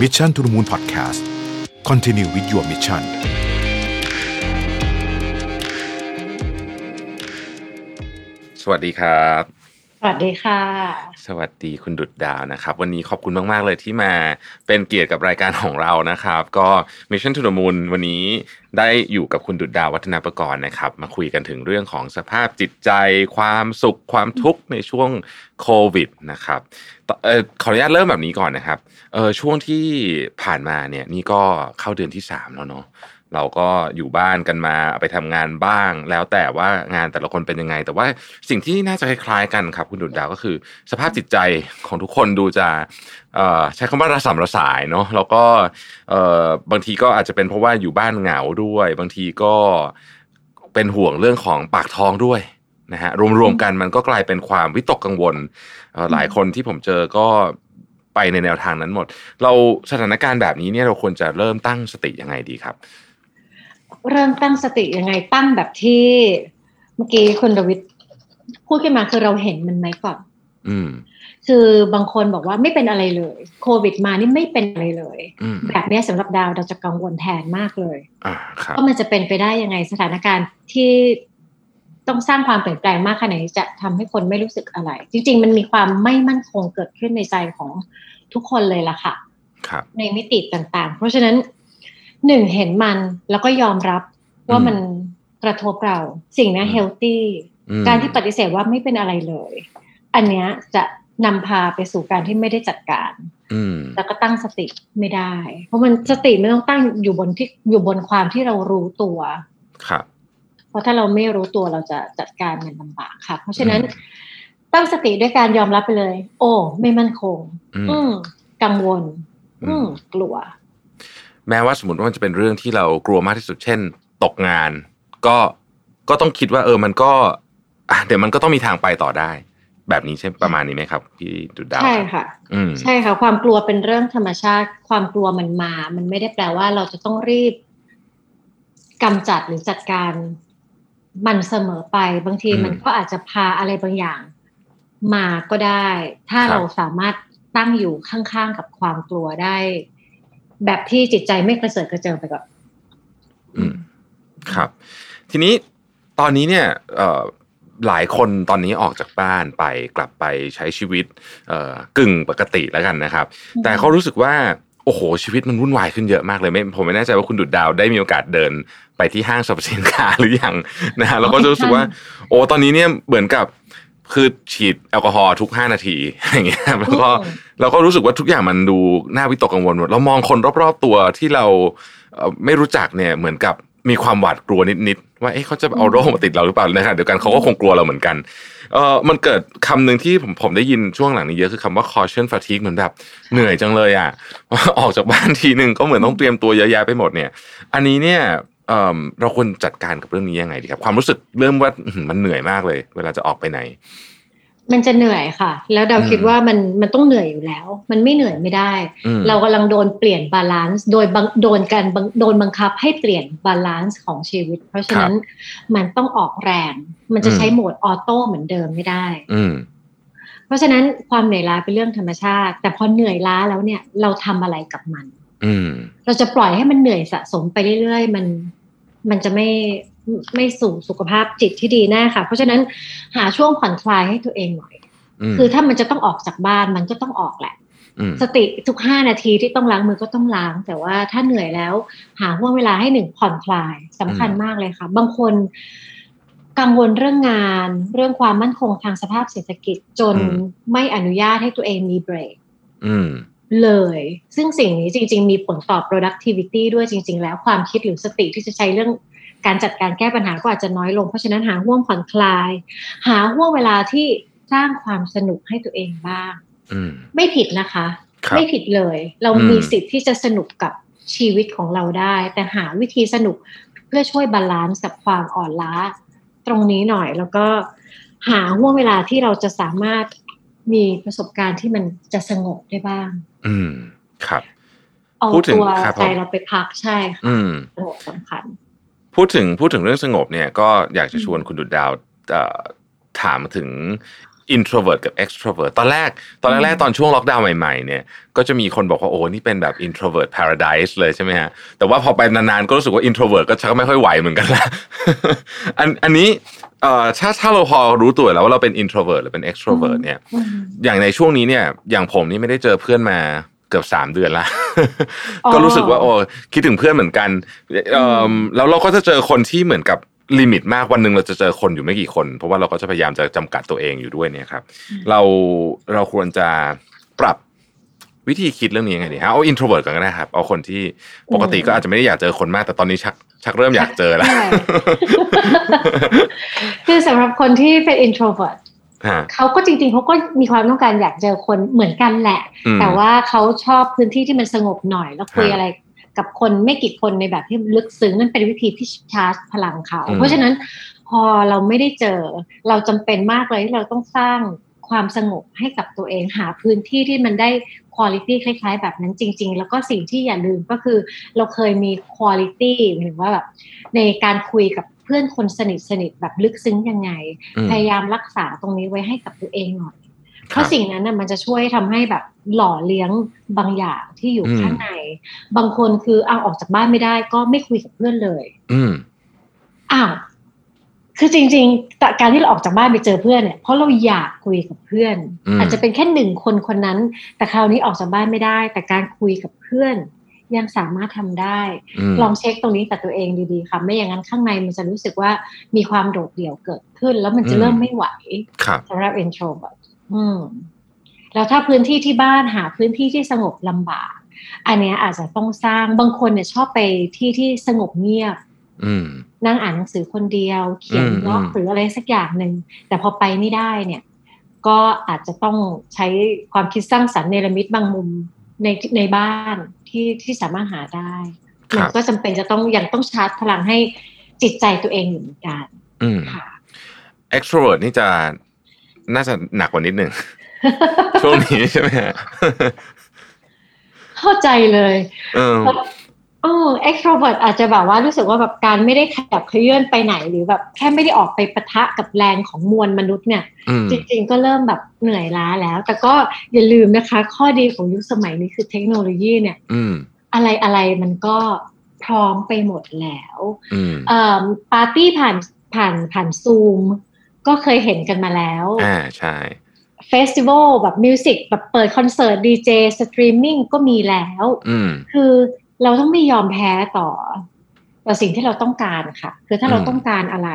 Mission to the Moon Podcast Continue with your mission สวัสดีครับ สวัสดีค่ะ สวัสดีคุณดุดดาวนะครับ วันนี้ขอบคุณมาก ๆ เลยที่มาเป็นเกียรติกับรายการของเรานะครับ ก็ Mission to the Moon วันนี้ได้อยู่กับคุณดุดดาววัฒนาประกรณ์นะครับ มาคุยกันถึงเรื่องของสภาพจิตใจ ความสุขความทุกข์ในช่วงโควิดนะครับออขออนุญาตเริ่มแบบนี้ก่อนนะครับออช่วงที่ผ่านมาเนี่ยนี่ก็เข้าเดือนที่สามแล้วเนาะ เราก็อยู่บ้านกันมาไปทำงานบ้าง แล้วแต่ว่างานแต่ละคนเป็นยังไง แต่ว่าสิ่งที่น่าจะคล้ายๆกันครับ คุณดุดดาวก็คือ สภาพจิตใจของทุกคนดูจะเอ่อใช้คำว่าระสำระสายเนาะแล้วก็เอ่อบางทีก็อาจจะเป็นเพราะว่าอยู่บ้านเหงาด้วย บางทีก็เป็นห่วงเรื่องของปากท้องด้วยนะฮะรวมๆกันมันก็กลายเป็นความวิตกกังวลเอ่อหลายคนที่ผมเจอก็ไปในแนวทางนั้นหมด เราสถานการณ์แบบนี้เนี่ยเราควรจะเริ่มตั้งสติยังไงดีครับ เริ่มตั้งสติยังไงตั้งแบบที่เมื่อกี้คุณดวิดพูดขึ้นมาคือเราเห็นมันไหมก่อนอืมคือบางคนบอกว่าไม่เป็นอะไรเลย โควิดมานี่ไม่เป็นอะไรเลยอืมแบบเนี้ยสำหรับดาวเราจะกังวลแทนมากเลยอ่าครับว่ามันจะเป็นไปได้ยังไงสถานการณ์ที่ต้องสร้างความเปลี่ยนแปลงมากขนาดนี้จะทำให้คนไม่รู้สึกอะไร จริง ๆ มันมีความไม่มั่นคงเกิดขึ้นในใจของทุกคนเลยล่ะค่ะครับในมิติต่างๆ เพราะฉะนั้น หนึ่งเห็นมันแล้วก็ยอมรับว่าอืมมันกระทบเรา สิ่งนี้อืมเฮลตี้อืมการที่ปฏิเสธว่าไม่เป็นอะไรเลย อันเนี้ยจะนำพาไปสู่การที่ไม่ได้จัดการอืมแล้วก็ตั้งสติไม่ได้ เพราะมันสติไม่ต้องตั้งอยู่บนที่อยู่บนความที่เรารู้ตัวครับเพราะถ้าเราไม่รู้ตัวเราจะจัดการมันลำบากค่ะ เพราะฉะนั้นอืมตั้งสติด้วยการยอมรับไปเลย โอ้ ไม่มั่นคง อืมอืมกังวล อือืมมกลัว แม้ว่าสมมติว่ามันจะเป็นเรื่องที่เรากลัวมากที่สุดเช่น ตกงาน ก็ก็ต้องคิดว่าเออมันก็อะเดี๋ยวมันก็ต้องมีทางไปต่อได้ แบบนี้ใช่ประมาณนี้ไหมครับพี่ดุดดาวใช่รับค่ะอืมใช่ค่ะ ความกลัวเป็นเรื่องธรรมชาติ ความกลัวมันมา มันไม่ได้แปลว่าเราจะต้องรีบกำจัดหรือจัดการมันเสมอไป บางทีอืมมันก็อาจจะพาอะไรบางอย่างมาก็ได้ ถ้าครับเราสามารถตั้งอยู่ข้างๆกับความกลัวได้ แบบที่จิตใจไม่กระเจิดกระเจิงไปก่อนอืมครับ ทีนี้ตอนนี้เนี่ยเอ่อหลายคนตอนนี้ออกจากบ้านไปกลับไปใช้ชีวิตเอ่อกึ่งปกติแล้วกันนะครับอืมแต่เขารู้สึกว่าโอ้โหชีวิตมันวุ่นวายขึ้นเยอะมากเลยไม่ผมไม่แน่ใจว่าคุณดุดดาวได้มีโอกาสเดินไปที่ห้างสรรพสินค้าหรือยังนะฮะเราก็จะรู้สึกว่า โอ้ตอนนี้เนี่ยเหมือนกับ คือฉีดแอลกอฮอล์ทุกห้านาทีอย่างเงี้ยแล้วก็อืมเราก็รู้สึกว่าทุกอย่างมันดูน่าวิตกกังวลหมดเรามองคนรอบๆตัวที่เราเอ่อไม่รู้จักเนี่ยเหมือนกับมีความหวาดกลัวนิดๆว่าเอ๊ะเขาจะเอาโรคมาติดเราหรือเปล่าในขณะเดียวกันเขาก็คงกลัวเราเหมือนกันเออมันเกิดคำหนึ่งที่ผมผมได้ยินช่วงหลังนี้เยอะคือคำว่า caution fatigue เหมือนแบบเหนื่อยจังเลยอะออกจากบ้านทีหนึ่งก็เหมือนต้องเตรียมตัวเยอะแยะไปหมดเนี่ย อันนี้เนี่ย เอ่อเราควรจัดการกับเรื่องนี้ยังไงดีครับ ความรู้สึกเริ่มว่าอื้อหือมันเหนื่อยมากเลย เวลาจะออกไปไหน มันจะเหนื่อยค่ะ แล้วดาวอืมคิดว่ามันมันต้องเหนื่อยอยู่แล้ว มันไม่เหนื่อยไม่ได้อืมเรากำลังโดนเปลี่ยน balance โดยบังโดนการบังโดนบังคับให้เปลี่ยน balance ของชีวิต เพราะฉะนั้นมันต้องออกแรง มันจะใช้ mode auto เหมือนเดิมไม่ได้ อืมเพราะฉะนั้นความเหนื่อยล้าเป็นเรื่องธรรมชาติ แต่พอเหนื่อยล้าแล้วเนี่ยเราทำอะไรกับมันอืมเราจะปล่อยให้มันเหนื่อยสะสมไปเรื่อยๆ มัน มันจะไม่ไม่สู่สุขภาพจิตที่ดีแน่ค่ะ เพราะฉะนั้นหาช่วงผ่อนคลายให้ตัวเองหน่อยมคือถ้ามันจะต้องออกจากบ้านมันก็ต้องออกแหละอืมสติทุกห้านาทีที่ต้องล้างมือก็ต้องล้าง แต่ว่าถ้าเหนื่อยแล้ว หาห่วงเวลาให้หนึ่งผ่อนคลายสำคัญมากเลยค่ะ บางคนกังวลเรื่องงาน เรื่องความมั่นคงทางสภาพเศรษฐกิจจนไม่อนุญาตให้ตัวเองมีเบรกอืม เลย ซึ่งสิ่งนี้จริง ๆ มีผลต่อ productivity ด้วยจริง ๆ แล้วความคิดหรือสติที่จะใช้เรื่องการจัดการแก้ปัญหาก็อาจจะน้อยลง เพราะฉะนั้นหาห่วงผ่อนคลาย หาห้วงเวลาที่สร้างความสนุกให้ตัวเองบ้างอืมไม่ผิดนะคะครับไม่ผิดเลย เราอืมมีสิทธิ์ที่จะสนุกกับชีวิตของเราได้ แต่หาวิธีสนุกเพื่อช่วย balance กับความอ่อนล้า ตรงนี้หน่อยแล้วก็หาห้วงเวลาที่เราจะสามารถมีประสบการณ์ที่มันจะสงบได้บ้าง อืมครับเอาพูดถึงตัวครับผมใจเราไปพักใช่ค่ะอืมสงบสำคัญ พูดถึงพูดถึงเรื่องสงบเนี่ย ก็อยากจะชวนคุณดุดดาวเอ่อถามถึง introvert กับ extrovert ตอนแรก ตอนแรกๆตอนช่วงล็อกดาวน์ใหม่ๆเนี่ยก็จะมีคนบอกว่าโอ้นี่เป็นแบบ introvert paradise เลยใช่ไหมฮะแต่ว่าพอไปนานๆก็รู้สึกว่า introvert ก็ชักไม่ค่อยไหวเหมือนกันละอันอันนี้เอ่อถ้าถ้าเราพอรู้ตัวแล้วว่าเราเป็น introvert หรือเป็น extrovert เนี่ยอืมอย่างในช่วงนี้เนี่ย อย่างผมนี่ไม่ได้เจอเพื่อนมาเกือบสามเดือนละอ๋อก็รู้สึกว่าโอ้คิดถึงเพื่อนเหมือนกันเอิ่มแล้วเราก็จะเจอคนที่เหมือนกับ limit มากวันหนึ่งเราจะเจอคนอยู่ไม่กี่คน เพราะว่าเราก็จะพยายามจะจำกัดตัวเองอยู่ด้วยเนี่ยครับ เราเราควรจะปรับวิธีคิดเรื่องนี้ยังไงดีฮะเอา introvert กันก็ได้ครับ เอาคนที่ปกติก็อาจจะไม่ได้อยากเจอคนมาก แต่ตอนนี้ชักชักเริ่มอยากเจอแล้วใช่คือสำหรับคนที่เป็น introvert ฮะเขาก็จริงๆเขาก็มีความต้องการอยากเจอคนเหมือนกันแหละอืมแต่ว่าเขาชอบพื้นที่ที่มันสงบหน่อย แล้วคุยฮะอะไร กับคนไม่กี่คนในแบบที่ลึกซึ้งนั่นเป็นวิธีที่ชาร์จพลังเขาอืมเพราะฉะนั้นพอเราไม่ได้เจอ เราจำเป็นมากเลยที่เราต้องสร้างความสงบให้กับตัวเองหาพื้นที่ที่มันได้คุณ i t y คล้าย ๆ แบบนั้นจริง ๆ แล้วก็สิ่งที่อย่าลืมก็คือ เราเคยมีคุณ i t y หรือว่าแบบในการคุยกับเพื่อนคนสนิทสนิทๆแบบลึกซึ้งยังไงอืมพยายามรักษาตรงนี้ไว้ให้กับตัวเองหน่อย เพครัราะบสิ่งนั้นน่ะมันจะช่วยทำให้แบบหล่อเลี้ยงบางอย่างที่อยู่อืมข้างใน บางคนคือเอาออกจากบ้านไม่ได้ก็ไม่คุยกับเพื่อนเลย อืมอ้าวคือจริงๆแต่การที่เราออกจากบ้านไปเจอเพื่อนเนี่ยเพราะเราอยากคุยกับเพื่อนอืมอาจจะเป็นแค่หนึ่งคนคนนั้น แต่คราวนี้ออกจากบ้านไม่ได้ แต่การคุยกับเพื่อน ยังสามารถทำได้มลองเช็คตรงนี้กับตัวเองดีๆค่ะไม่อย่างนั้นข้างในมันจะรู้สึกว่ามีความโดดเดี่ยวเกิดขึ้น แล้วมันจะอืมเริ่มไม่ไหวครับสำหรับ introvert อืมแล้วถ้าพื้นที่ที่บ้านหาพื้นที่ที่สงบลำบาก อันเนี้ยอาจจะต้องสร้างบางคนเนี่ยชอบไปที่ที่สงบเงียบอืมนั่งอ่านหนังสือคนเดียว เขียนอืมบล็อกอืมหรืออะไรสักอย่างหนึ่งแต่พอไปไม่ได้เนี่ย ก็อาจจะต้องใช้ความคิดสร้างสรรค์เนรมิตบางมุมในในบ้านที่ที่สามารถหาได้คมัรันบก็จำเป็นจะต้องยังต้องชาร์จพลังให้จิตใจตัวเองอยู่เหมือนกันอืมค่ะ extrovert นี่จะ น่าจะหนักกว่านิดหนึ่งช่วงนี้ใช่ไหมฮะเข้าใจเลยเออเออ extrovert อาจจะแบบว่ารู้สึกว่าแบบการไม่ได้ขยับเขยื่อนไปไหนหรือแบบแค่ไม่ได้ออกไปปะทะกับแรงของมวลมนุษย์เนี่ยอืมจริง ๆ ก็เริ่มแบบเหนื่อยล้าแล้ว แต่ก็อย่าลืมนะคะ ข้อดีของยุคสมัยนี้คือเทคโนโลยีเนี่ยอืมอะไรอะไรมันก็พร้อมไปหมดแล้วอืมเอ่อปาร์ตี้ผ่านผ่านผ่านซูม ก็เคยเห็นกันมาแล้ว อ่าใช่ festival แบบ music แบบเปิดคอนเสิร์ตดีเจสตรีมมิ่งก็มีแล้วอืมคือเราต้องไม่ยอมแพ้ต่อ ต่อสิ่งที่เราต้องการค่ะ คือถ้าเราอืมต้องการอะไร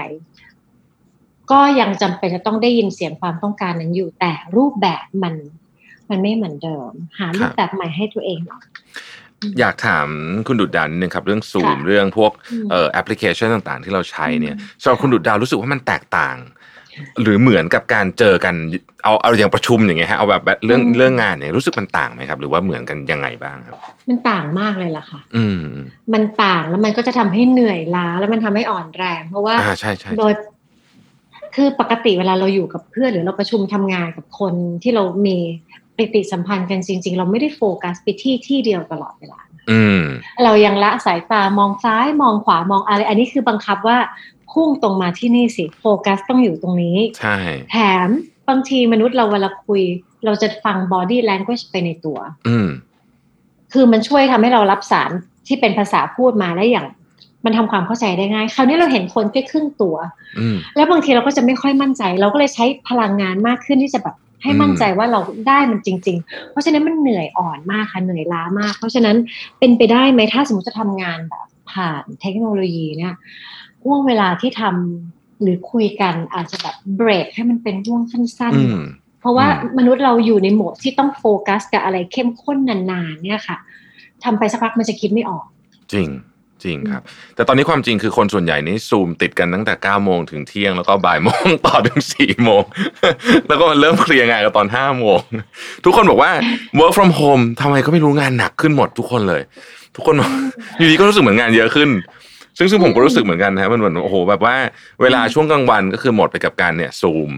ก็ยังจำเป็นจะต้องได้ยินเสียงความต้องการนั้นอยู่ แต่รูปแบบมัน มันไม่เหมือนเดิม หารูปแบบใหม่ให้ตัวเองหน่อยอยากถามคุณดุดดาวนิดนึงครับ เรื่องซูมค่ะเรื่องพวกอืมเอ่อแอปพลิเคชันต่างๆ ที่เราใช้เนี่ยอืมสำหรับคุณดุดดาวรู้สึกว่ามันแตกต่าง หรือเหมือนกับการเจอกันเอาเอาอย่างประชุมอย่างเงี้ยฮะเอาแบบแบบเรื่องเรื่องงานเนี่ยรู้สึกมันต่างไหมครับ หรือว่าเหมือนกันยังไงบ้างครับ มันต่างมากเลยล่ะค่ะ อืม มันต่างแล้วมันก็จะทำให้เหนื่อยล้า แล้วมันทำให้อ่อนแรง เพราะว่าอ่าใช่ใช่โดยคือปกติเวลาเราอยู่กับเพื่อนหรือเราประชุมทำงานกับคนที่เรามีปฏิสัมพันธ์กันจริง ๆ เราไม่ได้โฟกัสไปที่ที่เดียวตลอดเวลาอืมเรายังละสายตามองซ้ายมองขวามองอะไร อันนี้คือบังคับว่า พุ่งตรงมาที่นี่สิโฟกัสต้องอยู่ตรงนี้ ใช่ แถมบางทีมนุษย์เราเวลาคุย เราจะฟัง body language ไปในตัว อืม คือมันช่วยทำให้เรารับสารที่เป็นภาษาพูดมาได้อย่างมันทำความเข้าใจได้ง่าย คราวนี้เราเห็นคนแค่ครึ่งตัวอืมแล้วบางทีเราก็จะไม่ค่อยมั่นใจ เราก็เลยใช้พลังงานมากขึ้นที่จะแบบให้มั่นใจว่าเราได้มันจริง ๆ เพราะฉะนั้นมันเหนื่อยอ่อนมากค่ะ เหนื่อยล้ามาก เพราะฉะนั้นเป็นไปได้ไหมถ้าสมมติจะทำงานแบบผ่านเทคโนโลยีเนี่ย ห่วงเวลาที่ทำหรือคุยกันอาจจะแบบเบรกให้มันเป็นห่วงสั้นอืมๆเพราะว่าอืมมนุษย์เราอยู่ในโหมดที่ต้องโฟกัสกับอะไรเข้มข้นนานๆ เนี่ยค่ะทำไปสักพักมันจะคิดไม่ออก จริงจริงครับ แต่ตอนนี้ความจริงคือคนส่วนใหญ่นี่ซูมติดกันตั้งแต่9โมงถึงเที่ยงแล้วก็บ่ายโมงต่อถึง4โมง แล้วก็มาเริ่มเคลียร์งานกันตอน5โมง ทุกคนบอกว่า work from home ทำไมก็ไม่รู้งานหนักขึ้นหมดทุกคนเลย ทุกคนบอกอยู่ดีก็รู้สึกเหมือนงานเยอะขึ้น ซึ่งซึ่งผมก็รู้สึกเหมือนกันนะมันเหมือนโอ้โหแบบว่าเวลาช่วงกลางวันก็คือหมดไปกับการเนี่ยซูม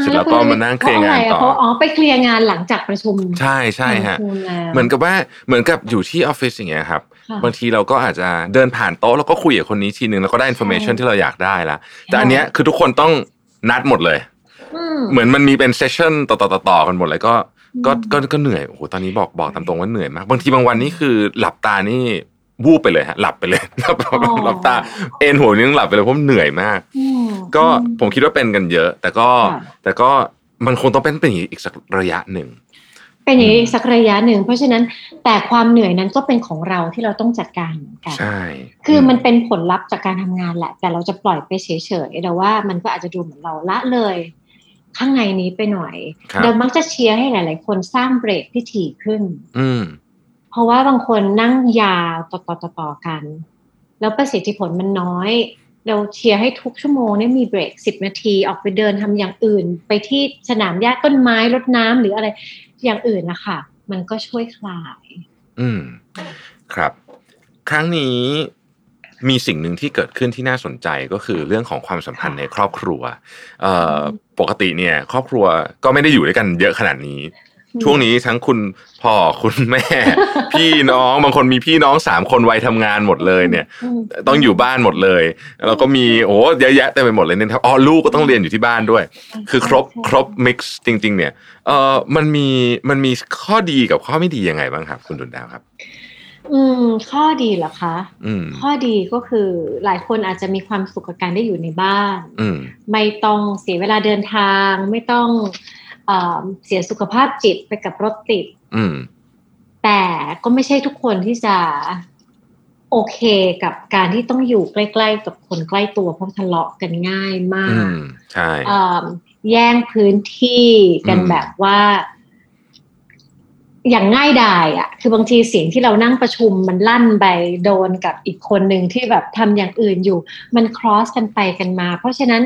เสร็จแล้วก็มานั่งเคลียร์งานต่อเพระะะไระเพระอ๋อไปเคลียร์งานหลังจากประชุม ใช่ใช่ฮะประชุมแล้วเหมือนกับว่าเหมือนกับอยู่ที่ออฟฟิศอย่างเงี้ยครับค่ะบางทีเราก็อาจจะเดินผ่านโต๊ะแล้วก็คุยกับคนนี้ทีนึงแล้วก็ได้ information ใช่ที่เราอยากได้ละแต่อันเนี้ยคือทุกคนต้องนัดหมดเลยอืมเหมือนมันมีเป็น session ต่อต่อต่อต่อกันหมดเลยก็ก็อืมก็ก็เหนื่อยโอ้โหตอนนี้บอกบอกตามตรงว่าเหนื่อยมาก บางทีบางวันนี่คือหลับตานี่ วูบไปเลยฮะหลับไปเลยหลับหลับตาเอนหัวนี่ต้องหลับไปเลยเพราะมันเหนื่อยมากอืมก็อืผมคิดว่าเป็นกันเยอะ แต่ก็ค่ะแต่ก็มันคงต้องเป็นเป็นอย่างนี้อีกสักระยะหนึ่งเป็นอย่างนี้สักระยะหนึ่งเพราะฉะนั้นแต่ความเหนื่อยนั้นก็เป็นของเราที่เราต้องจัดการเหมือนกันใช่คือมันเป็นผลลัพธ์จากการทำงานแหละ แต่เราจะปล่อยไปเฉยๆแต่ว่ามันก็อาจจะดูเหมือนเราละเลย ข้างในนี้ไปหน่อยครับเรามักจะเชียร์ให้หลาย ๆ คนสร้างเบรกที่ถี่ขึ้น อืม เพราะว่าบางคนนั่งยาวต่อๆต่อๆกัน แล้วประสิทธิผลมันน้อย เราเชียร์ให้ทุกชั่วโมงเนี่ยมีเบรกสิบนาทีออกไปเดินทำอย่างอื่น ไปที่สนามหญ้าต้นไม้รดน้ำหรืออะไรอย่างอื่นนะคะมันก็ช่วยคลาย อืม ครับ ครั้งนี้มีสิ่งหนึ่งที่เกิดขึ้นที่น่าสนใจก็คือเรื่องของความสัมพันธ์ในครอบครัวเอ่อปกติเนี่ย ครอบครัวก็ไม่ได้อยู่ด้วยกันเยอะขนาดนี้ ช่วงนี้ทั้งคุณพ่อคุณแม่ พี่น้องบางคนมีพี่น้องสามคนวัยทำงานหมดเลยเนี่ยมต้องอยู่บ้านหมดเลยแล้วก็มีโอ้เยอะแยะเต็มไปหมดเลยเนี่ยครับอ๋อลูกก็ต้องเรียนอยู่ที่บ้านด้วย คือครบครบมิกซ์จริง ๆ เนี่ยเออมันมีมันมีข้อดีกับข้อไม่ดียังไงบ้างครับ คุณดุลดาวครับ อืม ข้อดีเหรอคะอืมข้อดีก็คือหลายคนอาจจะมีความสุขกับการได้อยู่ในบ้าน อืมไม่ต้องเสียเวลาเดินทาง ไม่ต้อง เออเสียสุขภาพจิตไปกับรถติดอืมแต่ก็ไม่ใช่ทุกคนที่จะโอเคกับการที่ต้องอยู่ใกล้ ๆ กับคนใกล้ตัวเพราะทะเลาะกันง่ายมาอืกมใช่เอิ่มแย่งพื้นที่กันอืมแบบว่า อย่างง่ายดายอะ่ะ คือบางทีเสียงที่เรานั่งประชุมมันลั่นไปโดนกับอีกคนหนึ่งที่แบบทำอย่างอื่นอยู่ มันครอสกันไปกันมา เพราะฉะนั้น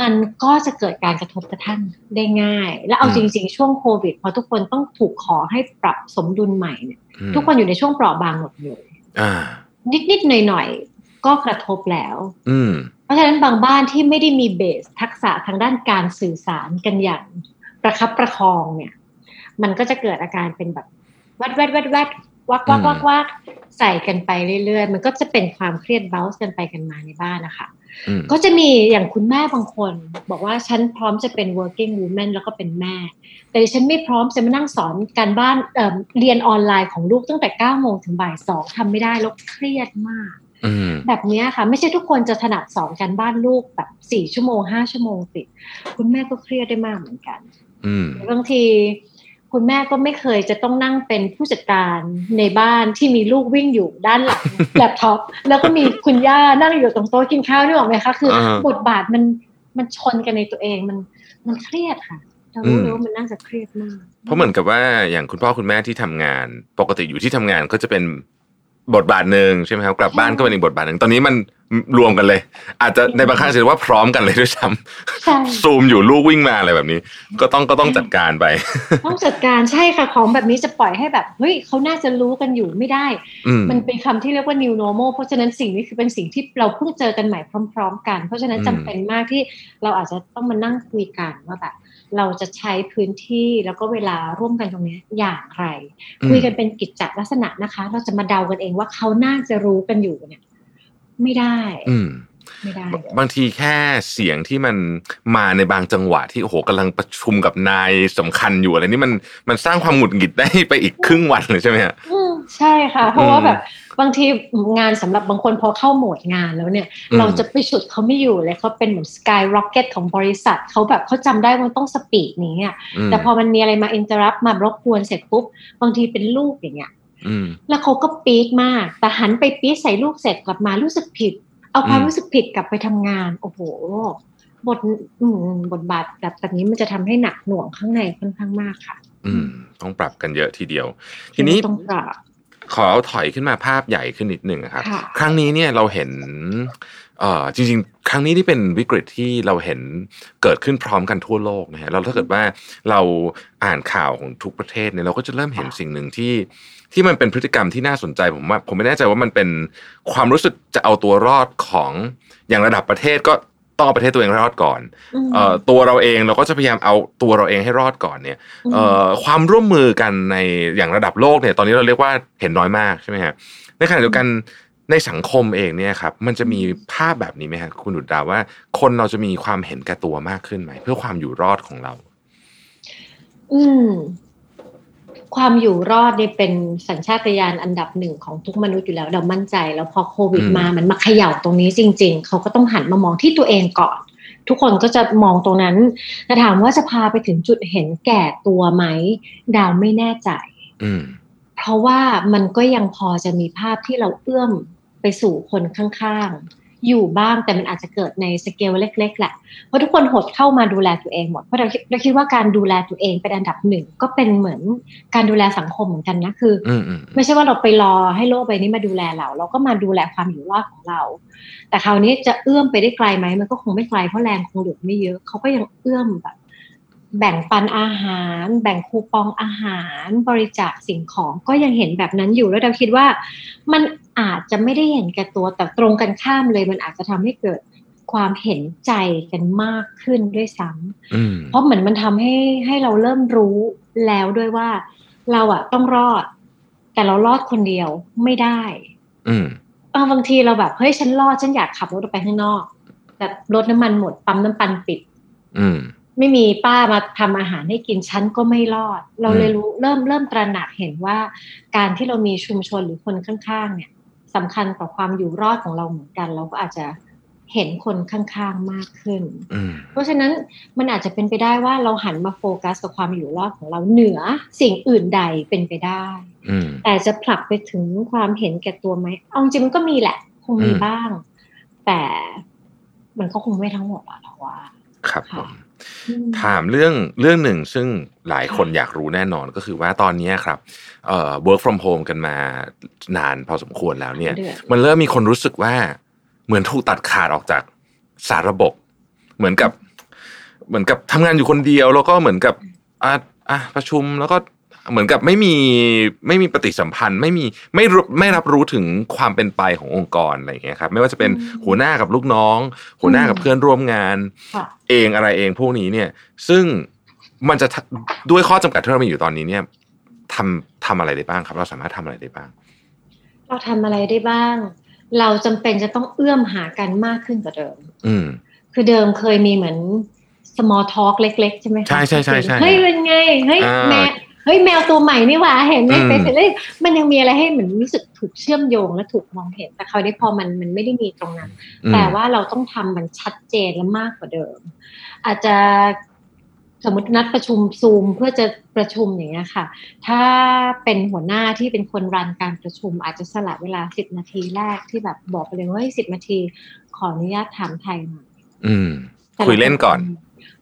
มันก็จะเกิดการกระทบกระทั่งได้ง่าย แล้วเอาอืมจริง ๆ ช่วงโควิดพอทุกคนต้องถูกขอให้ปรับสมดุลใหม่เนี่ยอืมทุกคนอยู่ในช่วงเปราะบางหมดเลยอ่านิดๆหน่อยๆก็กระทบแล้ว อืมเพราะฉะนั้นบางบ้านที่ไม่ได้มีเบสทักษะทางด้านการสื่อสารกันอย่างประคับประคองเนี่ย มันก็จะเกิดอาการเป็นแบบวัดแวดแวดแวดวักวักวักวักใส่กันไปเรื่อยๆ มันก็จะเป็นความเครียดเบ้าส์กันไปกันมาในบ้านนะคะอืม ก็จะมีอย่างคุณแม่บางคน บอกว่าฉันพร้อมจะเป็น working woman แล้วก็เป็นแม่ แต่ดิฉันไม่พร้อมจะมานั่งสอนการบ้านเอ่อเรียนออนไลน์ของลูกตั้งแต่9โมงถึงบ่ายสองทำไม่ได้แล้วเครียดมากอืมแบบเนี้ยค่ะ ไม่ใช่ทุกคนจะถนัดสอนการบ้านลูกแบบสี่ชั่วโมงห้าชั่วโมงติด คุณแม่ก็เครียดได้มากเหมือนกันอืมบางที คุณแม่ก็ไม่เคยจะต้องนั่งเป็นผู้จัดการในบ้านที่มีลูกวิ่งอยู่ด้านหลังแล็ปท็อปแล้วก็มีคุณย่านั่งอยู่ตรงโต๊ะกินข้าวนี่หรอกไหมคะคืออ่าบทบาทมันมันชนกันในตัวเองมันมันเครียดค่ะเรารู้เลยว่ามันน่าจะเครียดมากเพราะเหมือนกับว่าอย่างคุณพ่อคุณแม่ที่ทำงาน ปกติอยู่ที่ทำงานก็จะเป็น บทบาทหนึ่งใช่ไหมครับกลับบ้านก็เป็นอีกบทบาทหนึ่งตอนนี้มันรวมกันเลย อาจจะในบางครั้งอาจจะว่าพร้อมกันเลยด้วยซ้ใช่ำซูมอยู่ลูกวิ่งมาอะไรแบบนี้ ก็ต้องก็ต้องจัดการไป ต้องจัดการใช่ค่ะของแบบนี้จะปล่อยให้แบบเฮ้ยเขาน่าจะรู้กันอยู่ไม่ได้อืมมันเป็นคำที่เรียกว่า new normal เพราะฉะนั้นสิ่งนี้คือเป็นสิ่งที่เราเพิ่งเจอกันใหม่พร้อม ๆ กัน เพราะฉะนั้นอืมจำเป็นมากที่เราอาจจะต้องมานั่งคุยกันว่าแบบ เราจะใช้พื้นที่แล้วก็เวลาร่วมกันตรงนี้อย่างไร คุยกันเป็นกิจจลักษณะนะคะ เราจะมาเดากันเองว่าเขาน่าจะรู้กันอยู่เนี่ย ไม่ได้ อืมไม่ได้ บางทีแค่เสียงที่มันมาในบางจังหวะที่โอ้โหกำลังประชุมกับนายสำคัญอยู่อะไรนี่มันมันสร้างความหงุดหงิดได้ไปอีกครึ่งวันเลยใช่ไหมฮะอืม ใช่ค่ะ เพราะว่าอืมแบบบางทีงานสำหรับบางคนพอเข้าโหมดงานแล้วเนี่ยอืมเราจะไปฉุดเขาไม่อยู่เลยเขาเป็นเหมือน skyrocket ของบริษัทเขาแบบเขาจำได้ว่ามันต้อง speed นี้อะมแต่พอมันมีอะไรมา interrupt มารบกวนเสร็จปุ๊บบางทีเป็นลูกอย่างเงี้ยอืมแล้วเขาก็ปี๊ดมาก แต่หันไปปี๊ดใส่ลูกเสร็จกลับมารู้สึกผิด เอาความอืมรู้สึกผิดกลับไปทำงาน โอ้โหบทอืมบทบาทแบบแบบนี้มันจะทำให้หนักหน่วงข้างในค่อนข้างมากค่ะ อืม ต้องปรับกันเยอะทีเดียว ทีนี้ต้องปรับ ขอถอยขึ้นมาภาพใหญ่ขึ้นนิดหนึ่งนะครับค่ะครั้งนี้เนี่ยเราเห็นเอ่อจริงๆ ครั้งนี้ที่เป็นวิกฤตที่เราเห็นเกิดขึ้นพร้อมกันทั่วโลกนะฮะแล้วถ้าเกิดว่าเราอ่านข่าวของทุกประเทศเนี่ยเราก็จะเริ่มเห็นสิ่งหนึ่งที่ที่มันเป็นพฤติกรรมที่น่าสนใจผมว่าผมไม่แน่ใจว่ามันเป็นความรู้สึกจะเอาตัวรอดของอย่างระดับประเทศก็ ต้องเอาประเทศตัวเองให้รอดก่อนมเอ่อตัวเราเองเราก็จะพยายามเอาตัวเราเองให้รอดก่อนเนี่ยมเอ่อความร่วมมือกันในอย่างระดับโลกเนี่ยตอนนี้เราเรียกว่าเห็นน้อยมากใช่ไหมฮะในขณะเดียวกันในสังคมเองเนี่ยครับมันจะมีภาพแบบนี้ไหมครับคุณดุดดาวว่า คนเราจะมีความเห็นแก่ตัวมากขึ้นไหม เพื่อความอยู่รอดของเรา อืม ความอยู่รอดเนี่ยเป็นสัญชาตญาณอันดับหนึ่งของทุกมนุษย์อยู่แล้วเรามั่นใจ แล้วพอโควิดอืมมามันมาเขย่าตรงนี้จริง ๆ เขาก็ต้องหันมามองที่ตัวเองก่อน ทุกคนก็จะมองตรงนั้นแต่ถามว่าจะพาไปถึงจุดเห็นแก่ตัวไหม ดาวไม่แน่ใจอืมเพราะว่ามันก็ยังพอจะมีภาพที่เราเอื้อมไปสู่คนข้างๆ อยู่บ้างแต่มันอาจจะเกิดในสเกลเล็ก ๆ แหละ เพราะทุกคนหดเข้ามาดูแลตัวเองหมด เพราะเราคิดเราคิดว่าการดูแลตัวเองเป็นอันดับหนึ่งก็เป็นเหมือนการดูแลสังคมเหมือนกันนะคืออืมอืมไม่ใช่ว่าเราไปรอให้โลกใบนี้มาดูแลเรา เราก็มาดูแลความอยู่รอดของเรา แต่คราวนี้จะเอื้อมไปได้ไกลไหมมันก็คงไม่ไกลเพราะแรงคงเหลือไม่เยอะเขาก็ยังเอื้อมแบบ แบ่งปันอาหาร แบ่งคูปองอาหาร บริจาคสิ่งของก็ยังเห็นแบบนั้นอยู่แล้วเราคิดว่า มันอาจจะไม่ได้เห็นแก่ตัวแต่ตรงกันข้ามเลย มันอาจจะทำให้เกิดความเห็นใจกันมากขึ้นด้วยซ้ำอืมเพราะเหมือนมันทำให้ให้เราเริ่มรู้แล้วด้วยว่า เราอะต้องรอด แต่เรารอดคนเดียวไม่ได้อืมเออบางทีเราแบบเฮ้ยฉันรอดฉันอยากขับรถออกไปข้างนอก แต่รถน้ำมันหมดปั๊มน้ำมันปิดอืม ไม่มีป้ามาทำอาหารให้กินฉันก็ไม่รอด เราเลยรู้เริ่มเริ่มตระหนักเห็นว่า การที่เรามีชุมชนหรือคนข้างๆ เนี่ยสำคัญต่อความอยู่รอดของเราเหมือนกัน เราก็อาจจะเห็นคนข้างๆมากขึ้นอืมเพราะฉะนั้นมันอาจจะเป็นไปได้ว่าเราหันมาโฟกัสกับความอยู่รอดของเราเหนือสิ่งอื่นใดเป็นไปได้อืมแต่จะผลักไปถึงความเห็นแก่ตัวไหมเอาจริงมันก็มีแหละ คงมีอืมบ้าง แต่มันก็คงไม่ทั้งหมดอะเราว่า ครับผค่ะมอืม ถามเรื่องเรื่องหนึ่งซึ่งหลายคนอยากรู้แน่นอนก็คือว่าตอนนี้ครับเอ่อ work from home กันมานานพอสมควรแล้วเนี่ยเดือนมันเริ่มมีคนรู้สึกว่าเหมือนถูกตัดขาดออกจากสารระบบ เหมือนกับ เหมือนกับทำงานอยู่คนเดียว แล้วก็เหมือนกับอะอะประชุมแล้วก็ เหมือนกับไม่มีไม่มีปฏิสัมพันธ์ ไม่มีไม่รู้ไม่รับรู้ถึงความเป็นไปขององค์กรอะไรอย่างเงี้ยครับไม่ว่าจะเป็นอืมหัวหน้ากับลูกน้อง หัวหน้ากับอืมเพื่อนร่วมงานค่ะเองอะไรเองพวกนี้เนี่ย ซึ่งมันจะทะด้วยข้อจำกัดที่เรามีอยู่ตอนนี้เนี่ยทำทำอะไรได้บ้างครับ เราสามารถทำอะไรได้บ้าง เราทำอะไรได้บ้าง เราจำเป็นจะต้องเอื้อมหากันมากขึ้นกว่าเดิม อืม คือเดิมเคยมีเหมือน small talk เล็ก ๆ ใช่ไหมคะใช่ใช่ใช่ใช่เฮ้ยเป็นไง เฮ้ยอ่าแมว เฮ้ยแมวตัวใหม่นี่หว่าเห็นไหมอืมเป็นเลยมันยังมีอะไรให้เหมือนรู้สึกถูกเชื่อมโยงและถูกมองเห็น แต่คราวนี้พอมันมันไม่ได้มีตรงนั้นอืมแต่ว่าเราต้องทำมันชัดเจนและมากกว่าเดิม อาจจะสมมตินัดประชุมซูมเพื่อจะประชุมอย่างเงี้ยค่ะ ถ้าเป็นหัวหน้าที่เป็นคนรันการประชุม อาจจะสละเวลาสิบนาทีแรกที่แบบบอกไปเลยว่าสิบนาที ขออนุญาตถามไทยหน่อยอืมแต่ะคุยเล่นก่อน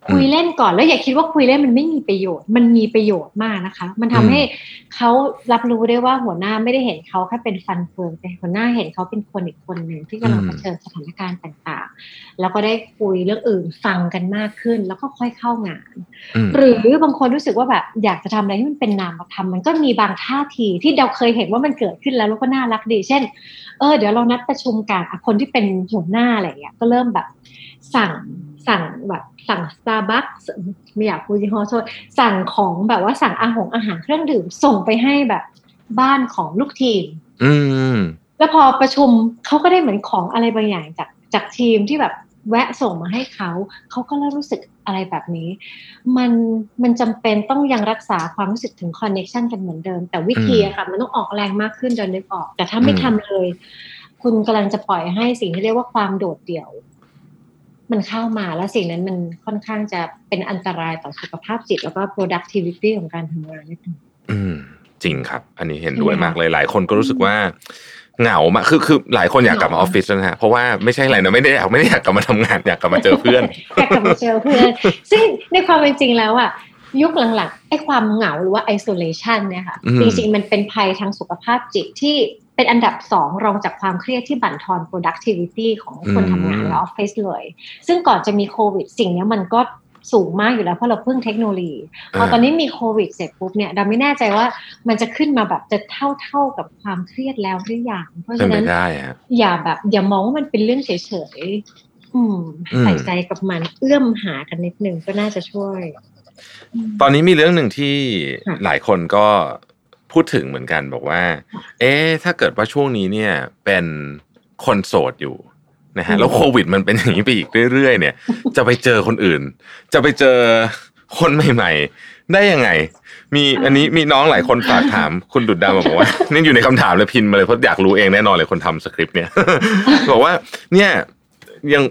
คุยเล่นก่อนแล้วอย่าคิดว่าคุยเล่นมันไม่มีประโยชน์ มันมีประโยชน์มากนะคะ มันทำอืมให้เขารับรู้ได้ว่าหัวหน้าไม่ได้เห็นเขาแค่เป็นฟันเฟืองแต่หัวหน้าเห็นเขาเป็นคนอีกคนหนึ่งที่กำลังเผชิญสถานการณ์ต่างๆ แล้วก็ได้คุยเรื่องอื่นฟังกันมากขึ้น แล้วก็ค่อยเข้างานอืมหรือบางคนรู้สึกว่าแบบอยากจะทำอะไรที่มันเป็นนามธรรมมันก็มีบางท่าทีที่เราเคยเห็นว่ามันเกิดขึ้นแล้วแล้วก็น่ารักดี เช่นเออเดี๋ยวเรานัดประชุมกันอะคนที่เป็นหัวหน้าอะไรเงี้ยก็เริ่มแบบสั่ง สั่งแบบสั่งสตาร์บัคไม่อยากพูดยี่ห้อโทษสั่งของแบบว่าสั่งอาหงอาหารเครื่องดื่มส่งไปให้แบบบ้านของลูกทีม อืมแล้วพอประชุมเขาก็ได้เหมือนของอะไรบางอย่างจากจากทีมที่แบบแวะส่งมาให้เขา เขาก็เริ่มรู้สึกอะไรแบบนี้ มันมันจำเป็นต้องยังรักษาความรู้สึกถึงคอนเน็ชันกันเหมือนเดิม แต่วิธีอะค่ะ มันต้องออกแรงมากขึ้นจนนึกออก แต่ถ้าไม่ทำเลย คุณกำลังจะปล่อยให้สิ่งที่เรียกว่าความโดดเดี่ยว มันเข้ามาแล้วสิ่งนั้นมันค่อนข้างจะเป็นอันตรายต่อสุขภาพจิต แล้วก็ productivity ของการทำงานนิดนึงอืม จริงครับ อันนี้เห็นด้วยใช่ไหมคะมากเลยหลายคนก็รู้สึกว่าเหงามากคือคือหลายคนอยากกลับมาอเหองฟฟิศแล้วนะฮะเพราะว่าไม่ใช่อะไรนะไม่ได้อยากไม่ได้อยากกลับมาทำงานอยากกลับมาเจอเพื่อนอยากกลับมาเจอเพื่อนซึ่งในความเป็นจริงแล้วอะยุคหลังๆไอ้ความเหงาหรือว่า isolation เนี่ยค่ะอืมจริงๆมันเป็นภัยทางสุขภาพจิตที่ เป็นอันดับสองรองจากความเครียดที่บั่นทอน productivity ของคนทำงานในออฟฟิศเลย ซึ่งก่อนจะมีโควิด สิ่งเนี้ยมันก็สูงมากอยู่แล้วเพราะเราเพิ่งเทคโนโลยีพอตอนนี้มีโควิดเสร็จปุ๊บเนี่ยเราไม่แน่ใจว่ามันจะขึ้นมาแบบจะเท่าเท่าๆกับความเครียดแล้วหรือยังเพราะเป็นฉะไปนั้นได้ฮะอย่าแบบ อย่ามองว่ามันเป็นเรื่องเฉยๆอืมอืมใส่ใจกับมันเอื้อมหากันนิดนึงก็น่าจะช่วย ตอนนี้มีเรื่องหนึ่งที่ค่ะหลายคนก็ พูดถึงเหมือนกันบอกว่า เอ๊ะถ้าเกิดว่าช่วงนี้เนี่ยเป็นคนโสดอยู่นะฮะแล้วโควิดมันเป็นอย่างนี้ไปอีกเรื่อยๆเนี่ย จะไปเจอคนอื่น จะไปเจอคนใหม่ ๆ ได้ยังไง มีอันนี้มีน้องหลายคนฝากถามคุณดุดดาวบอกว่านี่อยู่ในคำถามเลยพินมาเลยเพราะอยากรู้เองแน่นอนเลยคนทำสคริปต์เนี่ยบอกว่า เนี่ยยัง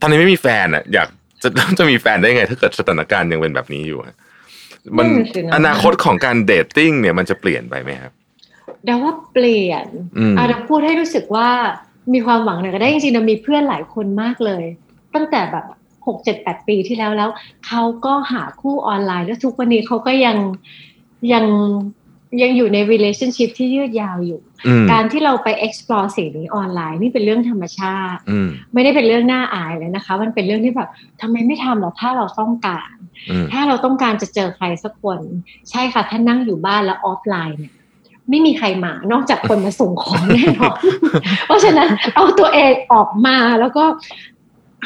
ตอนนี้ไม่มีแฟนอะ อยากจะจะมีแฟนได้ไง ถ้าเกิดสถานการณ์ยังเป็นแบบนี้อยู่อะ มันนั่นน่ะสินะอนาคตของการเดทติ้งเนี่ยมันจะเปลี่ยนไปไหมครับเดาว่าเปลี่ยนอืมอาจจะพูดให้รู้สึกว่ามีความหวังหน่อยก็ได้จริงๆเรามีเพื่อนหลายคนมากเลย ตั้งแต่แบบหกเจ็ดแปดปีที่แล้วแล้วเขาก็หาคู่ออนไลน์แล้วทุกวันนี้เขาก็ยังยัง ยังอยู่ใน relationship ที่ยืดยาวอยู่อืมการที่เราไป explore สิ่งนี้ออนไลน์นี่เป็นเรื่องธรรมชาติอืมไม่ได้เป็นเรื่องน่าอายเลยนะคะ มันเป็นเรื่องที่แบบทำไมไม่ทำหรอถ้าเราต้องการอืมถ้าเราต้องการจะเจอใครสักคน ใช่ค่ะ ถ้านั่งอยู่บ้านแล้วออฟไลน์เนี่ยไม่มีใครมานอกจากคนมาส่งของแน่นอนเพราะฉะนั้นเอาตัวเองออกมาแล้วก็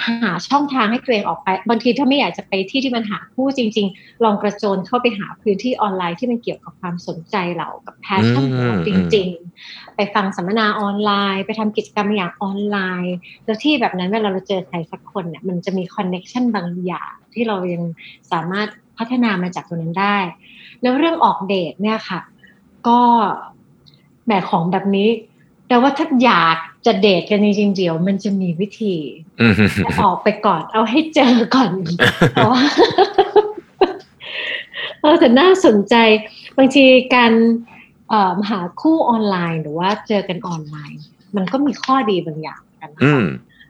หาช่องทางให้ตัวเองออกไป บางทีถ้าไม่อยากจะไปที่ที่มันหาคู่จริง ๆ ลองกระโจนเข้าไปหาพื้นที่ออนไลน์ที่มันเกี่ยวกับความสนใจเรากับ passion ของเราอืมจริง ๆ ไปฟังสัมมนาออนไลน์ ไปทำกิจกรรมอย่างออนไลน์ แล้วที่แบบนั้นเวลาเราเจอใครสักคนเนี่ยมันจะมี connection บางอย่างที่เรายังสามารถพัฒนามาจากตรงนั้นได้ แล้วเรื่องออกเดทเนี่ยค่ะ ก็แหมของแบบนี้ แต่ว่าถ้าอยาก จะเดทกันจริงๆเดี๋ยวมันจะมีวิธีอืมออกไปก่อนเอาให้เจอก่อนเพราะว่าเออแต่น่าสนใจบางทีการเอ่อหาคู่ออนไลน์ หรือว่าเจอกันออนไลน์ มันก็มีข้อดีบางอย่างเหมือนกันนะอืคะม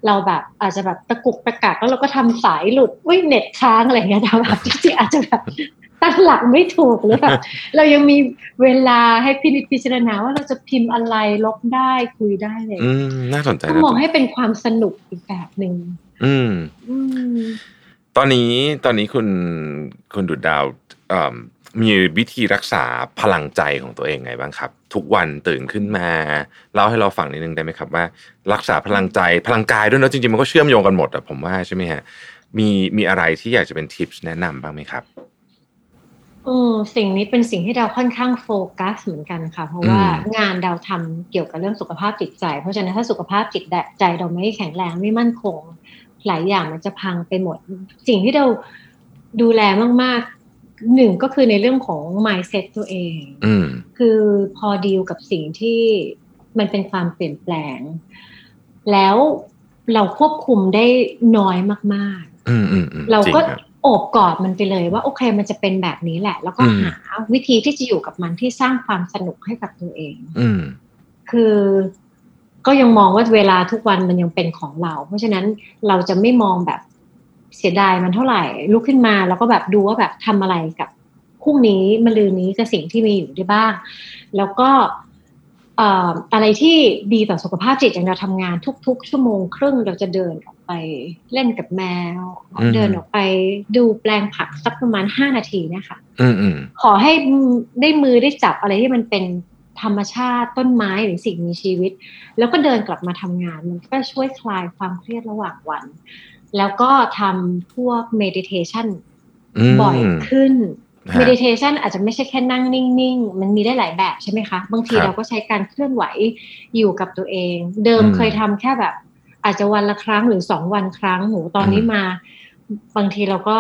เราแบบอาจจะแบบตะกุกตะกักแล้วเราก็ทำสายหลุดอุ้ยเน็ตค้างอะไรอย่างเงี้ยแต่แบบจริงๆอาจจะแบบ ตั้งหลักไม่ถูกหรือแบบเรายังมีเวลาให้พินิจพิจารณาว่าเราจะพิมพ์อะไรลบได้คุยได้เลยอืมน่าสนใจก็นะมองให้เป็นความสนุกอีกแบบหนึ่งอืมอืมตอนนี้ตอนนี้คุณคุณดุดดาวเอิ่มมีวิธีรักษาพลังใจของตัวเองไงบ้างครับ ทุกวันตื่นขึ้นมาเล่าให้เราฟังนิดนึงได้ไหมครับ ว่า รักษาพลังใจพลังกายด้วยเนอะจริงๆมันก็เชื่อมโยงกันหมดอะผมว่าใช่ไหมฮะมีมีอะไรที่อยากจะเป็นทิปส์แนะนำบ้างไหมครับ เออสิ่งนี้เป็นสิ่งที่เราค่อนข้างโฟกัสเหมือนกันค่ะ เพราะว่าอืมงานเราทำเกี่ยวกับเรื่องสุขภาพจิตใจ เพราะฉะนั้นถ้าสุขภาพจิตใจเราไม่แข็งแรงไม่มั่นคง หลายอย่างมันจะพังไปหมด สิ่งที่เราดูแลมากๆหนึ่งก็คือในเรื่องของ mindset ตัวเองอืมคือพอดีลกับสิ่งที่มันเป็นความเปลี่ยนแปลง แล้วเราควบคุมได้น้อยมากๆอืมอืมอืมเราก็จงคบ โอบกอดมันไปเลยว่าโอเคมันจะเป็นแบบนี้แหละ แล้วก็อืมหาวิธีที่จะอยู่กับมันที่สร้างความสนุกให้กับตัวเอง อืมคือก็ยังมองว่าเวลาทุกวันมันยังเป็นของเรา เพราะฉะนั้นเราจะไม่มองแบบเสียดายมันเท่าไหร่ ลุกขึ้นมาแล้วก็แบบดูว่าแบบทำอะไรกับพรุ่งนี้มะรืนนี้กับสิ่งที่มีอยู่ได้บ้าง แล้วก็เอ่ออะไรที่ดีต่อสุขภาพจิตอย่างเราทำงานทุก ๆ ชั่วโมงครึ่งเราจะเดินออก ไปเล่นกับแมวอืมเดินออกไปดูแปลงผักสักประมาณห้านาทีเนี่ยค่ะอืมอืมขอให้ได้มือได้จับอะไรที่มันเป็นธรรมชาติต้นไม้หรือสิ่งมีชีวิต แล้วก็เดินกลับมาทำงาน มันก็ช่วยคลายความเครียดระหว่างวัน แล้วก็ทำพวก meditation มบ่อยขึ้นฮะ meditation อาจจะไม่ใช่แค่นั่งนิ่ง ๆ มันมีได้หลายแบบใช่ไหมคะ บางทีครับเราก็ใช้การเคลื่อนไหวอยู่กับตัวเอง เดิมอืมเคยทำแค่แบบ อาจจะวันละครั้งหรือสองวันครั้งหนูตอนนี้อืมมา บางทีเราก็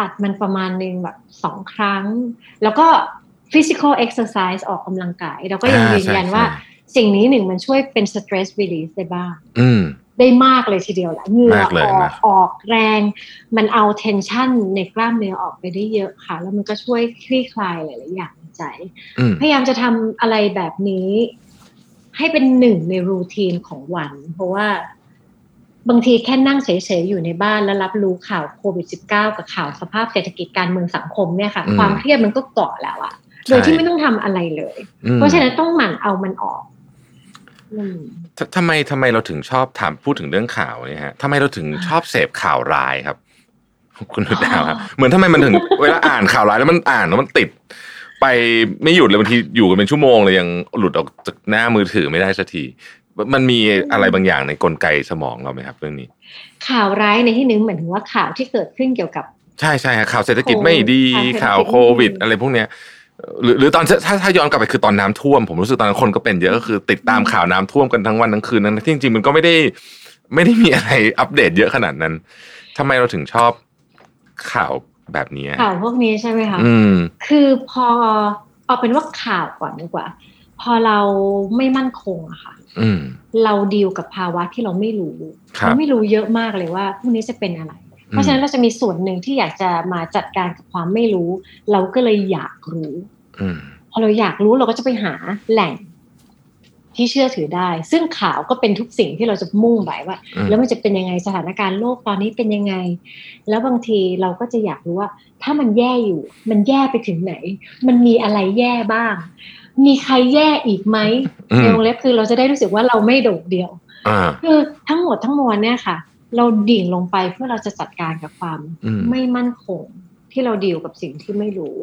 อัดมันประมาณหนึ่งแบบสองครั้ง แล้วก็ physical exercise ออกกำลังกาย เราก็ยังอ่ายืนยันใช่ว่าใช่สิ่งนี้หนึ่งมันช่วยเป็น stress release ได้บ้างอืมได้มากเลยทีเดียวแหละเหงื่อมากเลยออมากกออกแรง มันเอา tension ในกล้ามเนื้อออกไปได้เยอะค่ะ แล้วมันก็ช่วยคลี่คลายหลาย ๆ อย่างในใจอืมพยายามจะทำอะไรแบบนี้ ให้เป็นหนึ่งในรูทีนของวัน เพราะว่าบางทีแค่นั่งเฉยๆอยู่ในบ้านแล้วรับรู้ข่าวโควิด -19 กับข่าวสภาพเศรษฐกิจการเมืองสังคมเนี่ยค่ะอืมความเครียดมันก็เกาะแล้วอะโดยที่ไม่ต้องทำอะไรเลยอืมเพราะฉะนั้นต้องหมั่นเอามันออกอืมททำไมทำไมเราถึงชอบถามพูดถึงเรื่องข่าวเนี่ยฮะทำไมเราถึงชอบเสพข่าวร้ายครับ คุณดุดดาวครับเหมือนทำไมมันถึงเวลาอ่านข่าวร้ายแล้วมันอ่านแล้วมันติด ไปไม่หยุดเลยบางทีอยู่กันเป็นชั่วโมงเลยยังหลุดออกจากหน้ามือถือไม่ได้สักทีมันมีอะไรบางอย่างในกลไกสมองเราไหมครับเรื่องนี้ ข่าวร้ายในที่นึงเหมือนถึงว่าข่าวที่เกิดขึ้นเกี่ยวกับ ใช่ใช่ฮะข่าวเศรษฐกิจไม่ดีโควิดข่าวโควิด อะไรพวกเนี้ยหรือหรือตอนถ้าถ้าย้อนกลับไปคือตอนน้ำท่วม ผมรู้สึกตอนนั้นคนก็เป็นเยอะก็คือติดตามข่าวน้ำท่วมกันทั้งวันทั้งคืนนั้นที่จริงๆมันก็ไม่ได้ไม่ได้มีอะไรอัปเดตเยอะขนาดนั้นทำไมเราถึงชอบข่าว แบบนี้ข่าวพวกนี้ใช่ไหมคะอืมคือพอเอาเป็นว่าข่าวก่อนดีกว่า พอเราไม่มั่นคงอะค่ะอืมเราดีลกับภาวะที่เราไม่รู้ครับเราไม่รู้เยอะมากเลยว่าพรุ่งนี้จะเป็นอะไร เพราะฉะนั้นเราจะมีส่วนหนึ่งที่อยากจะมาจัดการกับความไม่รู้ เราก็เลยอยากรู้อืมพอเราอยากรู้เราก็จะไปหาแหล่ง ที่เชื่อถือได้ ซึ่งข่าวก็เป็นทุกสิ่งที่เราจะมุ่งไปว่าอืมแล้วมันจะเป็นยังไงสถานการณ์โลกตอนนี้เป็นยังไง แล้วบางทีเราก็จะอยากรู้ว่า ถ้ามันแย่อยู่ มันแย่ไปถึงไหน มันมีอะไรแย่บ้าง มีใครแย่อีกไหมอืในมวงเล็บคือเราจะได้รู้สึกว่าเราไม่โดดเดี่ยวอ่าคือทั้งหมดทั้งมวลเนี่ยค่ะ เราดิ่งลงไปเพื่อเราจะจัดการกับความอืมไม่มั่นคงที่เราดีลกับสิ่งที่ไม่รู้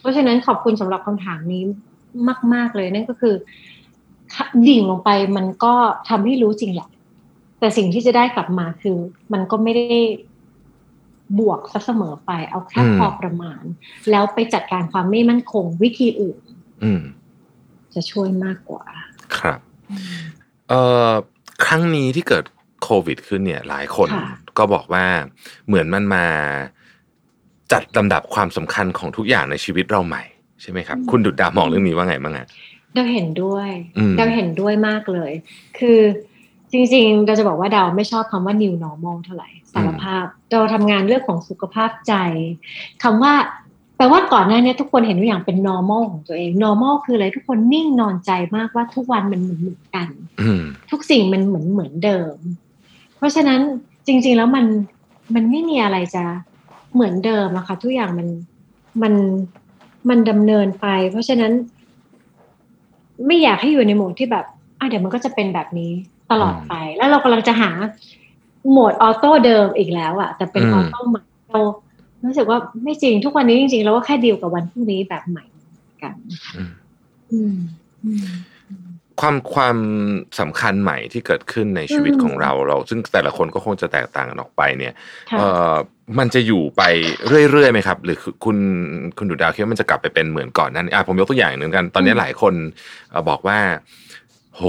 เพราะฉะนั้นขอบคุณสำหรับคำถามนี้มาก ๆ เลยนั่นก็คือ ดิ่งลงไปมันก็ทำให้รู้จริงแหละแต่สิ่งที่จะได้กลับมาคือ มันก็ไม่ได้บวกซะเสมอไปเอาแค่อืมพอประมาณ แล้วไปจัดการความไม่มั่นคงวิธีอื่นอืมจะช่วยมากกว่า ครับเอ่อครั้งนี้ที่เกิดโควิด ขึ้นเนี่ย หลายคนค่ะก็บอกว่าเหมือนมันมาจัดลำดับความสำคัญของทุกอย่างในชีวิตเราใหม่ใช่ไหมครับ คุณดุดดามองเรื่องนี้ว่าไงบ้างอะ เราเห็นด้วยอืมเราเห็นด้วยมากเลย คือจริงๆ เราจะบอกว่าดาวไม่ชอบคำว่า new normal เท่าไหร่สารภาพ เราทำงานเรื่องของสุขภาพใจคำว่าแปลว่าก่อนหน้านี้ทุกคนเห็นทุกอย่างเป็น normal ของตัวเอง normal คืออะไรทุกคนนิ่งนอนใจมากว่าทุกวันมันเหมือนเหมือนกันอืมทุกสิ่งมันเหมือนเหมือนเดิม เพราะฉะนั้นจริง ๆ แล้วมันมันไม่มีอะไรจะเหมือนเดิมอะค่ะทุกอย่างมันมันมันดำเนินไป เพราะฉะนั้น ไม่อยากให้อยู่ในโหมดที่แบบอะเดี๋ยวมันก็จะเป็นแบบนี้ตลอดไป แล้วเรากำลังจะหาโหมดออโต้เดิมอีกแล้วอะแต่เป็นอือมอโต้ใหม่เรารู้สึกว่าไม่จริงทุกวันนี้จริงๆเราก็แค่ดีลกับวันพรุ่งนี้แบบใหม่กันอืมอืมอืม ความความสำคัญใหม่ที่เกิดขึ้นในชีวิตอืมของเราเรา ซึ่งแต่ละคนก็คงจะแตกต่างกันออกไปเนี่ยค่ะเอ่อมันจะอยู่ไปเรื่อยๆไหมครับ หรือคือคุณคุณดุดาวคิดว่ามันจะกลับไปเป็นเหมือนก่อนหนั้นอะผมยกตัวอย่างหนึ่งกัน ตอนนี้หลายคนเอ่อบอกว่า โห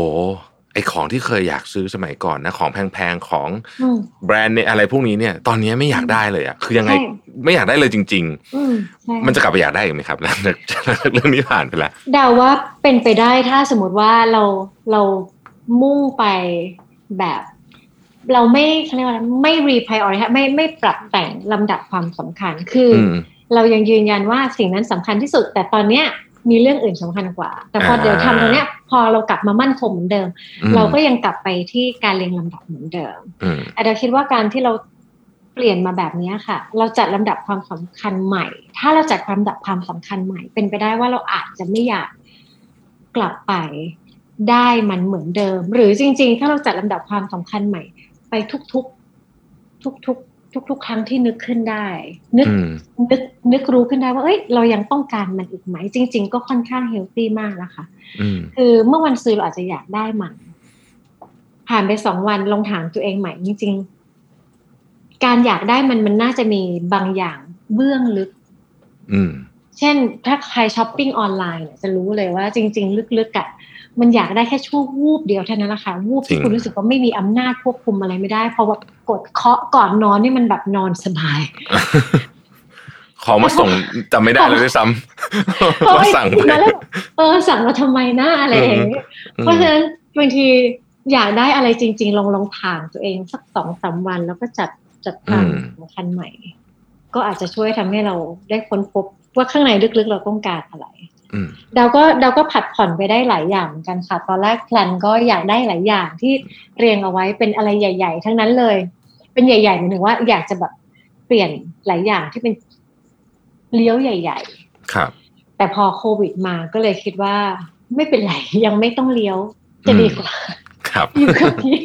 ไอของที่เคยอยากซื้อสมัยก่อนนะของแพงๆของอืมแบรนด์เนี่ยอะไรพวกนี้เนี่ยตอนนี้ไม่อยากได้เลยอะคือยังไงใช่ไม่อยากได้เลยจริงอืมใช่ๆมันจะกลับไปอยากได้อีกไหมครับหลังจากเรื่องนี้ผ่านไปแล้วเดาว่าเป็นไปได้ถ้าสมมติว่าเราเรามุ่งไปแบบ เราไม่เขาเรียกว่าอะไรไม่ reprioritize ไม่ไม่ปรับแต่งลำดับความสำคัญคืออมเรายังยืนยันว่าสิ่งนั้นสำคัญที่สุด แต่ตอนเนี้ยมีเรื่องอื่นสำคัญกว่า แต่พออ่าเดี๋ยวทำตรงเนี้ย พอเรากลับมามั่นคงเหมือนเดิมอืมเราก็ยังกลับไปที่การเรียงลำดับเหมือนเดิมอืมแต่เราคิดว่าการที่เราเปลี่ยนมาแบบนี้ค่ะ เราจัดลำดับความสำคัญใหม่ ถ้าเราจัดลำดับความสำคัญใหม่ เป็นไปได้ว่าเราอาจจะไม่อยากกลับไปได้มันเหมือนเดิม หรือจริง ๆ ถ้าเราจัดลำดับความสำคัญใหม่ ไปทุกๆ ทุกๆ ทุก ๆ ครั้งที่นึกขึ้นได้ นึกอืมนึกนึกรู้ขึ้นได้ว่าเอ้ยเรายังต้องการมันอีกไหม จริง ๆ ก็ค่อนข้างเฮลตี้มากนะคะอืมคือเมื่อวันซื้อเราอาจจะอยากได้มันผ่านไปสองวันลองถามตัวเองใหม่จริง ๆ การอยากได้มันมันน่าจะมีบางอย่างเบื้องลึกอืมเช่นถ้าใครช้อปปิ้งออนไลน์เนี่ยจะรู้เลยว่าจริง ๆ ลึกๆอะ่ะ มันอยากได้แค่ชั่ววูบเดียวเท่านั้นแหละค่ะวูบจริที่คุณรู้สึกว่าไม่มีอำนาจควบคุมอะไรไม่ได้เพราะว่ากดเคาะก่อนนอนนี่มันแบบนอนสบาย ของมาส่งจำไม่ได้เลยด้วยซ้ำว่าสั่งไปมาแล้วเออสั่งมาทำไมนะอะไรอย่างเงี้ยอืมเพราะฉะนั้นบางทีอยากได้อะไรจริง ๆ ลองลองถามตัวเองสักสองสามวัน แล้วก็จัดจัดการสำคัญใหม่ ก็อาจจะช่วยทำให้เราได้ค้นพบว่าข้างในลึกๆเราต้องการอะไร อืมดาวก็ดาวก็ผัดผ่อนไปได้หลายอย่างเหมือนกันค่ะ ตอนแรกแพลนก็อยากได้หลายอย่างที่เรียงเอาไว้เป็นอะไรใหญ่ ๆ ทั้งนั้นเลย เป็นใหญ่ๆหมายถึงว่าอยากจะแบบเปลี่ยนหลายอย่างที่เป็นเลี้ยวใหญ่ ๆ ครับ แต่พอโควิดมาก็เลยคิดว่า ไม่เป็นไรยังไม่ต้องเลี้ยวจะดีกว่า ครับอยู่กับที่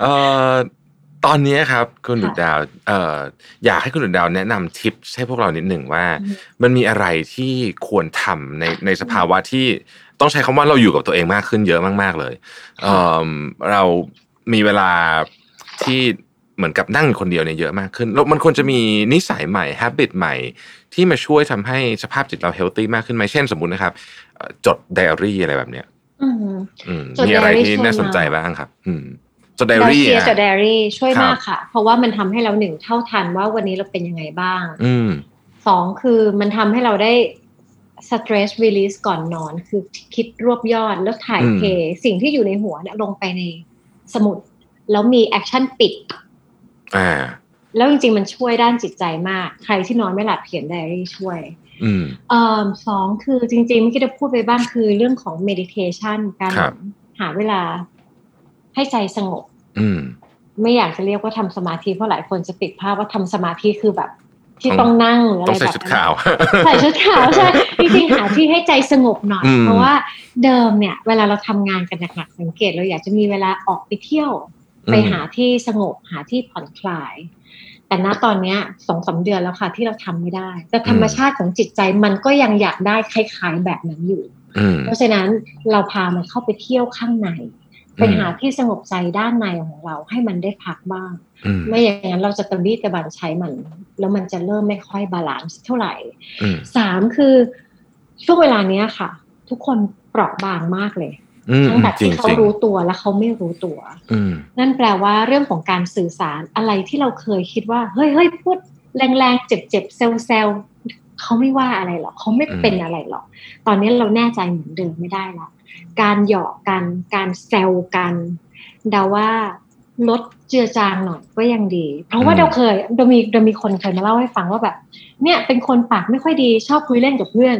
เอ่อ ตอนนี้ครับคุณค่ะดุดดาวเอ่ออยากให้คุณดุดดาวแนะนำทิปให้พวกเรานิดหนึ่งว่าอืมมันมีอะไรที่ควรทำในในสภาวะที่ต้องใช้คำว่าเราอยู่กับตัวเองมากขึ้นเยอะมาก ๆ เลยเอ่อเรามีเวลาที่เหมือนกับนั่งอยู่คนเดียวเนี่ยเยอะมากขึ้นแล้วมันควรจะมีนิสัยใหม่ habit ใหม่ ที่มาช่วยทำให้สภาพจิตเรา healthy มากขึ้นไหมเช่นสมมุตินะครับเอ่อจดไดอารี่อะไรแบบเนี้ยอืมอืมจดมีอะไร diary ที่ช่วยน่าสนใจมากบ้างครับ อืม จดไดอาเรารี่เชียร์อะจดไดอารี่ช่วยครับมากค่ะ เพราะว่ามันทำให้เราหนึ่งเท่าทันว่าวันนี้เราเป็นยังไงบ้าง อืมสองคือมันทำให้เราได้ stress release ก่อนนอน คือคิดรวบยอดแล้วถ่ายอืมเทสิ่งที่อยู่ในหัวเนี่ยลงไปในสมุด แล้วมี action ปิด อ่า แล้วจริงๆ มันช่วยด้านจิตใจมาก ใครที่นอนไม่หลับเขียนไดอารี่ช่วยอืมเอ่อสองคือจริงๆเมื่อกี้ได้พูดไปบ้างคือเรื่องของ meditation การครับหาเวลา ให้ใจสงบ อืม ไม่อยากจะเรียกว่าทำสมาธิเพราะหลายคนจะติดภาพว่าทำสมาธิคือแบบ ที่ต้องต้องนั่งหรืออะไรต้องใส่แบบชุดนั้นขาวใส่ชุดขาวใช่จริงๆหาที่ให้ใจสงบหน่อยอืมเพราะว่าเดิมเนี่ย เวลาเราทำงานกันหนักๆสังเกตเราอยากจะมีเวลาออกไปเที่ยว ไปหาที่สงบหาที่ผ่อนคลายแต่ณตอนเนี้ยสองสามเดือนแล้วค่ะ ที่เราทำไม่ได้ แต่ธรรมชาติของจิตใจมันก็ยังอยากได้คล้ายๆแบบนั้นอยู่อืมเพราะฉะนั้นเราพามันเข้าไปเที่ยวข้างใน ไปหาที่สงบใจด้านในของเราให้มันได้พักบ้างอืมไม่อย่างนั้นเราจะตะบี้ตะบันใช้มัน แล้วมันจะเริ่มไม่ค่อย balance เท่าไหร่อืมสามคือช่วงเวลาเนี้ยค่ะ ทุกคนเปราะบางมากเลยอืมทั้งแบบจริงที่เขาจริงรู้ตัวและเขาไม่รู้ตัวอืมนั่นแปลว่าเรื่องของการสื่อสารอะไรที่เราเคยคิดว่า เฮ้ยเฮ้ยพูดแรงๆ เจ็บๆเซลเซลเขาไม่ว่าอะไรหรอกเขาไม่เป็นอะไรหรอก ตอนนี้เราแน่ใจเหมือนเดิมไม่ได้ละ การหยอกกัน การแซวกันเดาว่าลดเจือจางหน่อยก็ยังดี เพราะว่าอืมเราเคยเรามีเรามีคนเคยมาเล่าให้ฟังว่าแบบ เนี่ยเป็นคนปากไม่ค่อยดีชอบคุยเล่นกับเพื่อน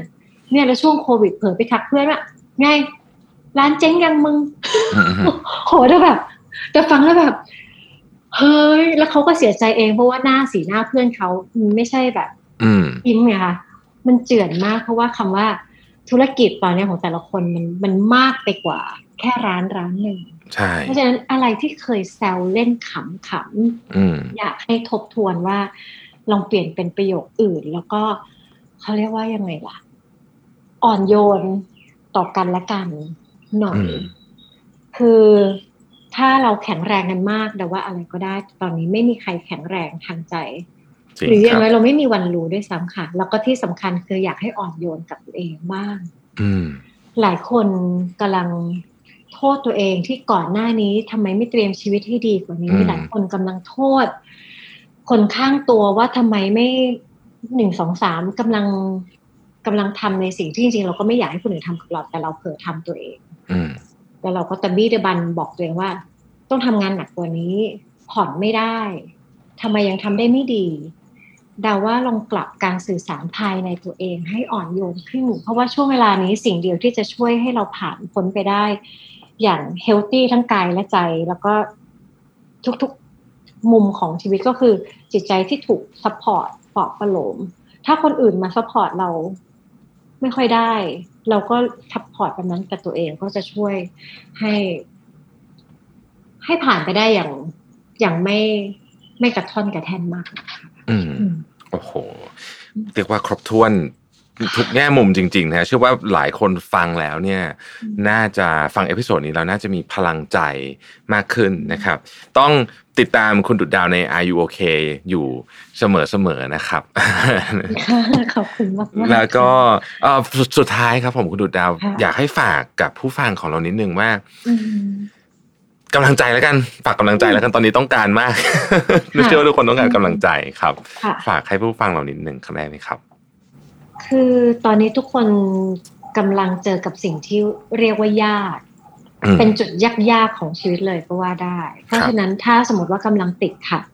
เนี่ยแล้วช่วงโควิดเผลอไปทักเพื่อนว่าไงร้านเจ๊งยังมึงอืมอืมโหแต่แบบแต่ฟังแล้วแบบ เฮ้ย แล้วเขาก็เสียใจเองเพราะว่าหน้าสีหน้าเพื่อนเขามันไม่ใช่แบบ อืมยิ้มไงคะมันเจือนมากเพราะว่าคำว่า ธุรกิจตอนนี้ของแต่ละคนมันมันมากไปกว่า แค่ร้านร้านหนึ่งใช่เพราะฉะนั้นอะไรที่เคยแซวเล่นขำๆอืมอยากให้ทบทวนว่า ลองเปลี่ยนเป็นประโยคอื่น แล้วก็เขาเรียกว่ายังไงล่ะ อ่อนโยนต่อกันและกันหน่อยอืมคือถ้าเราแข็งแรงกันมากแต่ว่าอะไรก็ได้ตอนนี้ไม่มีใครแข็งแรงทางใจจริง หรืออคย่างรับน้อยเราไม่มีวันรู้ด้วยซ้ำค่ะ แล้วก็ที่สำคัญคืออยากให้อ่อนโยนกับตัวเองบ้างอืมหลายคนกำลังโทษตัวเองที่ก่อนหน้านี้ทำไมไม่เตรียมชีวิตให้ดีกว่านี้อืมหลายคนกำลังโทษ คนข้างตัวว่าทำไมไม่หนึ่งสองสามกำลังกำลังทำในสิ่งที่จริงๆเราก็ไม่อยากให้คนอื่นทำกับเราแต่เราเผลอทำตัวเองอืมแล้วเราก็ตะบี้ตะบันบอกตัวเองว่า ต้องทำงานหนักกว่านี้ผ่อนไม่ได้ทำไมยังทำได้ไม่ดี เดาว่าลองปรับการสื่อสารภายในตัวเองให้อ่อนโยนขึ้นเพราะว่าช่วงเวลานี้สิ่งเดียวที่จะช่วยให้เราผ่านพ้นไปได้ อย่าง healthy ทั้งกายและใจ แล้วก็ทุกๆมุมของชีวิตก็คือจิตใจที่ถูก support ปลอบประโลม ถ้าคนอื่นมา support เราไม่ค่อยได้ เราก็ support แบบนั้นกับตัวเองก็จะช่วยให้ ให้ผ่านไปได้อย่างอย่างไม่ไม่กระท่อนกระแท่นมากนะคะอืม โอ้โหเรียกว่าครบถ้วนทุกแง่มุมจริงๆนะเชื่อว่าหลายคนฟังแล้วเนี่ยอืมน่าจะฟัง episode นี้แล้วน่าจะมีพลังใจมากขึ้นนะครับ ต้องติดตามคุณดุจดาวใน Are You OK อยู่เสมอๆนะครับ ขอบคุณมากๆแล้วก็เอ่อสุดสุดท้ายครับผมคุณดุจดาวค่ะอยากให้ฝากกับผู้ฟังของเรานิดนึงว่าอืม กำลังใจแล้วกันฝากกำลังใจแล้วกันตอนนี้ต้องการมากเชื่อว่าทุกคนต้องการกำลังใจครับค่ะฝากให้ผู้ฟังเรานิดนึงครับได้ไหมครับ คือตอนนี้ทุกคนกำลังเจอกับสิ่งที่เรียกว่ายากอืมเป็นจุดยากๆของชีวิตเลยก็ว่าได้ เพราะฉะนั้นถ้าสมมติว่ากำลังติดขัด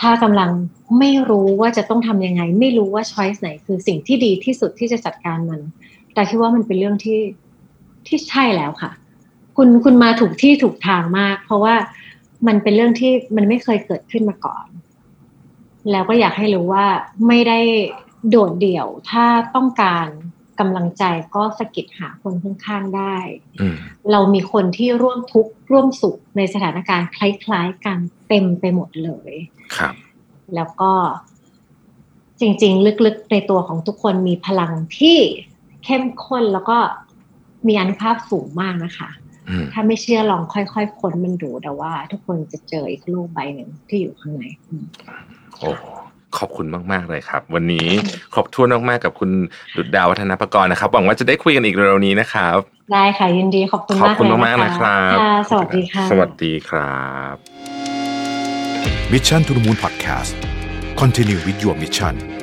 ถ้ากำลังไม่รู้ว่าจะต้องทำยังไง ไม่รู้ว่าช้อยส์ไหนคือสิ่งที่ดีที่สุดที่จะจัดการมัน แต่คิดว่ามันเป็นเรื่องที่ที่ใช่แล้วค่ะ คุณคุณมาถูกที่ถูกทางมาก เพราะว่ามันเป็นเรื่องที่มันไม่เคยเกิดขึ้นมาก่อน แล้วก็อยากให้รู้ว่าไม่ได้โดดเดี่ยว ถ้าต้องการกำลังใจก็สะกิดหาคนข้างๆได้อืมเรามีคนที่ร่วมทุกข์ร่วมสุขในสถานการณ์คล้ายๆกันเต็มไปหมดเลยครับ แล้วก็จริง ๆ ลึกๆ ในตัวของทุกคนมีพลังที่เข้มข้นแล้วก็มีอนุภาพสูงมากนะคะอืม ถ้าไม่เชื่อลองค่อยๆค้นมันดูแต่ว่า ทุกคนจะเจออีกโลกใบหนึ่งที่อยู่ข้างในอืมโอ้ขอบคุณมากๆเลยครับ วันนี้ครบถ้วนมากๆกับคุณดุดดาววัฒนประกรณ์นะครับหวังว่าจะได้คุยกันอีกเร็วๆนี้นะครับ ได้ค่ะยินดีขอบคุณขอบมากคุณเลยมากๆนะครับค่ะสวัสดีค่ะ สวัสดีครับ Mission to the Moon Podcast Continue with your mission